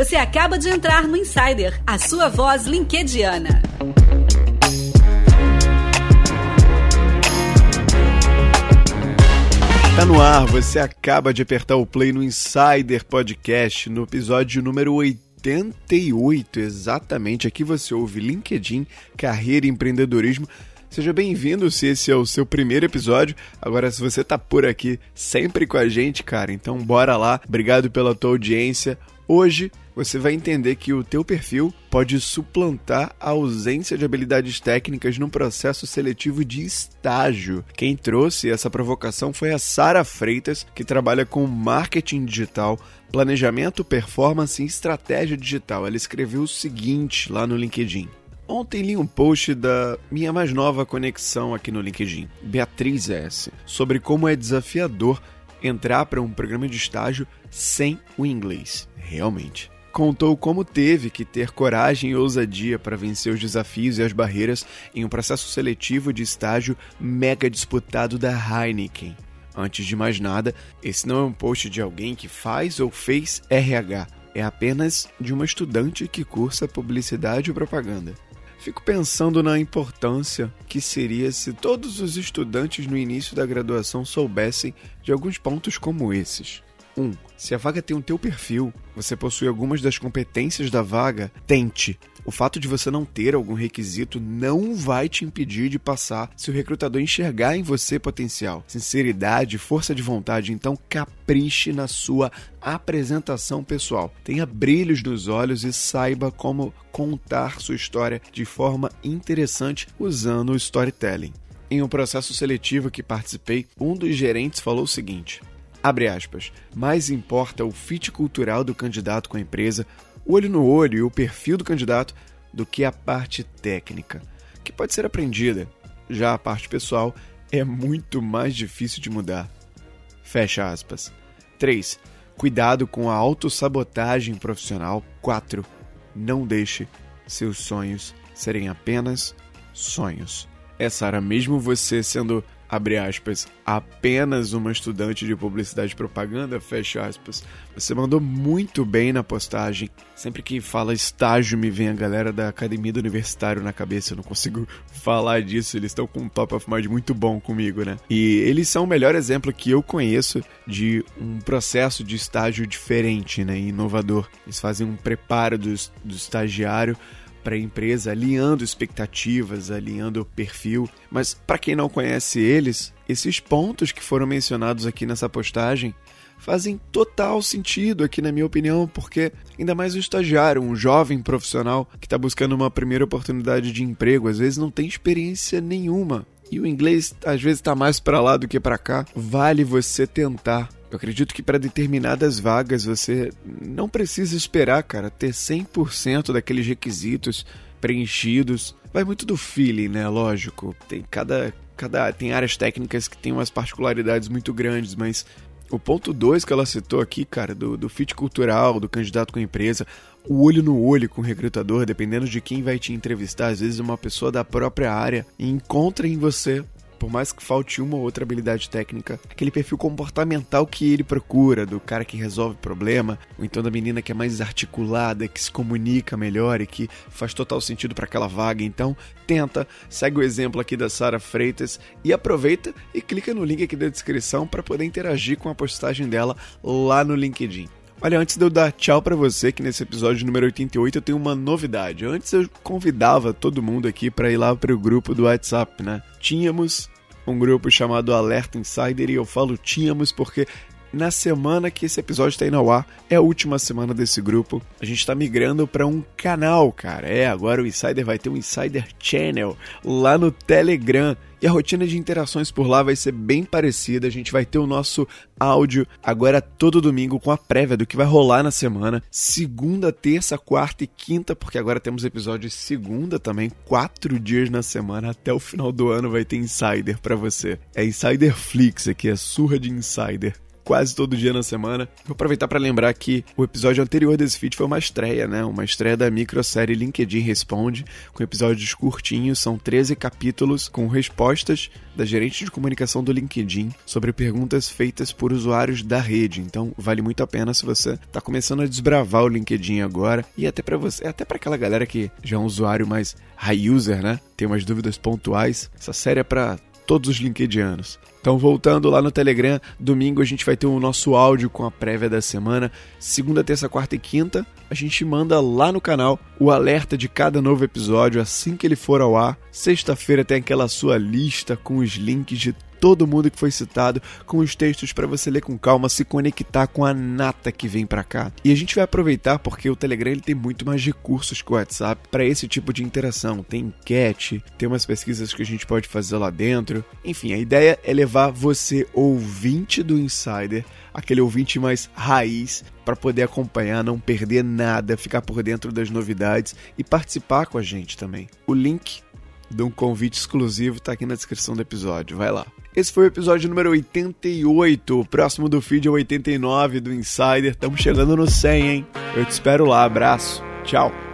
Você acaba de entrar no Insider, a sua voz linkediana. Tá no ar, você acaba de apertar o play no Insider Podcast, no episódio número 88, exatamente. Aqui você ouve LinkedIn, carreira e empreendedorismo. Seja bem-vindo se esse é o seu primeiro episódio. Agora, se você tá por aqui sempre com a gente, cara, então bora lá. Obrigado pela tua audiência. Hoje você vai entender que o teu perfil pode suplantar a ausência de habilidades técnicas no processo seletivo de estágio. Quem trouxe essa provocação foi a Sara Freitas, que trabalha com marketing digital, planejamento, performance e estratégia digital. Ela escreveu o seguinte lá no LinkedIn: Ontem li um post da minha mais nova conexão aqui no LinkedIn, Beatriz S, sobre como é desafiador entrar para um programa de estágio sem o inglês. Realmente. Contou como teve que ter coragem e ousadia para vencer os desafios e as barreiras em um processo seletivo de estágio mega disputado da Heineken. Antes de mais nada, esse não é um post de alguém que faz ou fez RH, é apenas de uma estudante que cursa publicidade e propaganda. Fico pensando na importância que seria se todos os estudantes no início da graduação soubessem de alguns pontos como esses. 1. Um, se a vaga tem o teu perfil, você possui algumas das competências da vaga, tente. O fato de você não ter algum requisito não vai te impedir de passar se o recrutador enxergar em você potencial, sinceridade, força de vontade. Então, capriche na sua apresentação pessoal. Tenha brilhos nos olhos e saiba como contar sua história de forma interessante usando o storytelling. Em um processo seletivo que participei, um dos gerentes falou o seguinte: Abre aspas. Mais importa o fit cultural do candidato com a empresa, olho no olho e o perfil do candidato do que a parte técnica, que pode ser aprendida. Já a parte pessoal é muito mais difícil de mudar. Fecha aspas. 3. Cuidado com a autossabotagem profissional. 4. Não deixe seus sonhos serem apenas sonhos. É, Sara, mesmo você sendo abre aspas, apenas uma estudante de publicidade e propaganda, fecha aspas. Você mandou muito bem na postagem. Sempre que fala estágio, me vem a galera da academia do universitário na cabeça. Eu não consigo falar disso. Eles estão com um top of mind muito bom comigo, né? E eles são o melhor exemplo que eu conheço de um processo de estágio diferente, né? Inovador. Eles fazem um preparo do, do estagiário para a empresa, alinhando expectativas, alinhando o perfil. Mas para quem não conhece eles, esses pontos que foram mencionados aqui nessa postagem fazem total sentido aqui na minha opinião, porque ainda mais um estagiário, um jovem profissional que está buscando uma primeira oportunidade de emprego, às vezes não tem experiência nenhuma. E o inglês às vezes está mais para lá do que para cá. Vale você tentar eu acredito que para determinadas vagas você não precisa esperar, cara, ter 100% daqueles requisitos preenchidos. Vai muito do feeling, né? Lógico. Tem cada, cada tem áreas técnicas que têm umas particularidades muito grandes, mas o ponto 2 que ela citou aqui, cara, do, do fit cultural, do candidato com a empresa, o olho no olho com o recrutador, dependendo de quem vai te entrevistar, às vezes uma pessoa da própria área encontra em você por mais que falte uma ou outra habilidade técnica, aquele perfil comportamental que ele procura, do cara que resolve problema, ou então da menina que é mais articulada, que se comunica melhor e que faz total sentido para aquela vaga. Então, tenta, segue o exemplo aqui da Sara Freitas e aproveita e clica no link aqui da descrição para poder interagir com a postagem dela lá no LinkedIn. Olha, antes de eu dar tchau para você, que nesse episódio número 88 eu tenho uma novidade. Antes eu convidava todo mundo aqui para ir lá para o grupo do WhatsApp, né? Tínhamos um grupo chamado Alerta Insider e eu falo tínhamos porque na semana que esse episódio está indo ao ar, é a última semana desse grupo. A gente está migrando para um canal, cara. É, agora o Insider vai ter um Insider Channel lá no Telegram. E a rotina de interações por lá vai ser bem parecida. A gente vai ter o nosso áudio agora todo domingo com a prévia do que vai rolar na semana. Segunda, terça, quarta e quinta, porque agora temos episódios segunda também, quatro dias na semana. Até o final do ano vai ter Insider para você. É Insider Flix aqui, é surra de Insider. Quase todo dia na semana. Vou aproveitar para lembrar que o episódio anterior desse feed foi uma estreia, né? Uma estreia da microsérie LinkedIn Responde, com episódios curtinhos, são 13 capítulos com respostas da gerente de comunicação do LinkedIn sobre perguntas feitas por usuários da rede. Então, vale muito a pena se você está começando a desbravar o LinkedIn agora e até para você, até para aquela galera que já é um usuário mais high user, né? Tem umas dúvidas pontuais. Essa série é para todos os LinkedIanos. Então, voltando lá no Telegram, domingo a gente vai ter o nosso áudio com a prévia da semana. Segunda, terça, quarta e quinta, a gente manda lá no canal o alerta de cada novo episódio assim que ele for ao ar. Sexta-feira tem aquela sua lista com os links de todo mundo que foi citado, com os textos para você ler com calma, se conectar com a nata que vem para cá. E a gente vai aproveitar porque o Telegram ele tem muito mais recursos que o WhatsApp para esse tipo de interação. Tem enquete, tem umas pesquisas que a gente pode fazer lá dentro. Enfim, a ideia é levar você, ouvinte do Insider, aquele ouvinte mais raiz, para poder acompanhar, não perder nada, ficar por dentro das novidades e participar com a gente também. O link de um convite exclusivo está aqui na descrição do episódio. Vai lá. Esse foi o episódio número 88. O próximo do feed é o 89 do Insider. Estamos chegando no 100, hein? Eu te espero lá. Abraço. Tchau.